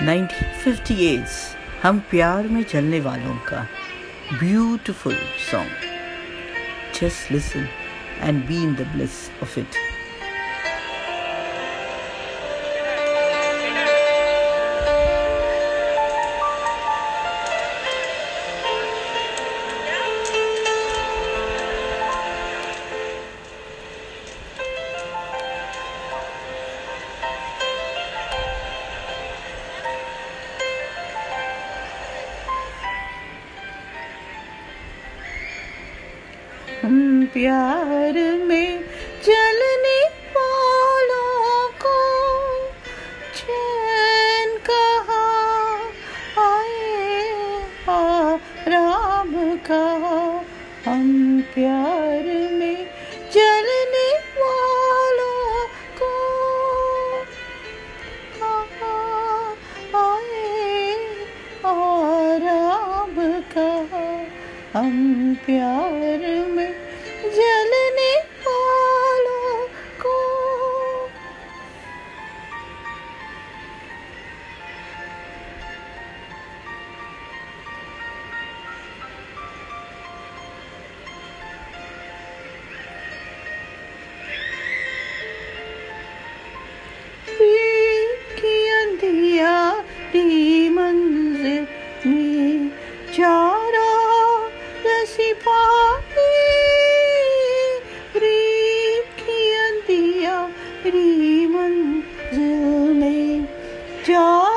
1958 हम प्यार में चलने वालों का beautiful song. Just listen and be in the bliss of it हम प्यार में चलने वालों को चैन कहा आए आराम का हम प्यार में चलने वालों को आए आराम कहा? हम प्यार अंधियारी मंजिल में चारा रसी पाए रीत की अंधियारी मंजिल में चारा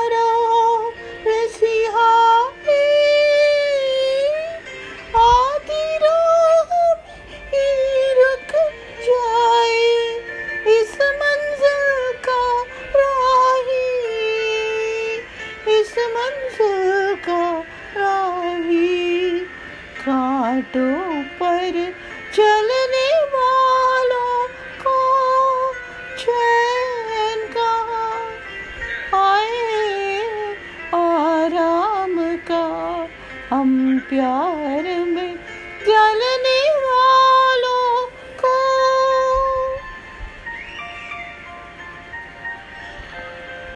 मंजिल का राही कांटों पर चलने वालों को चैन का आए आराम का हम प्यार में जलने वाले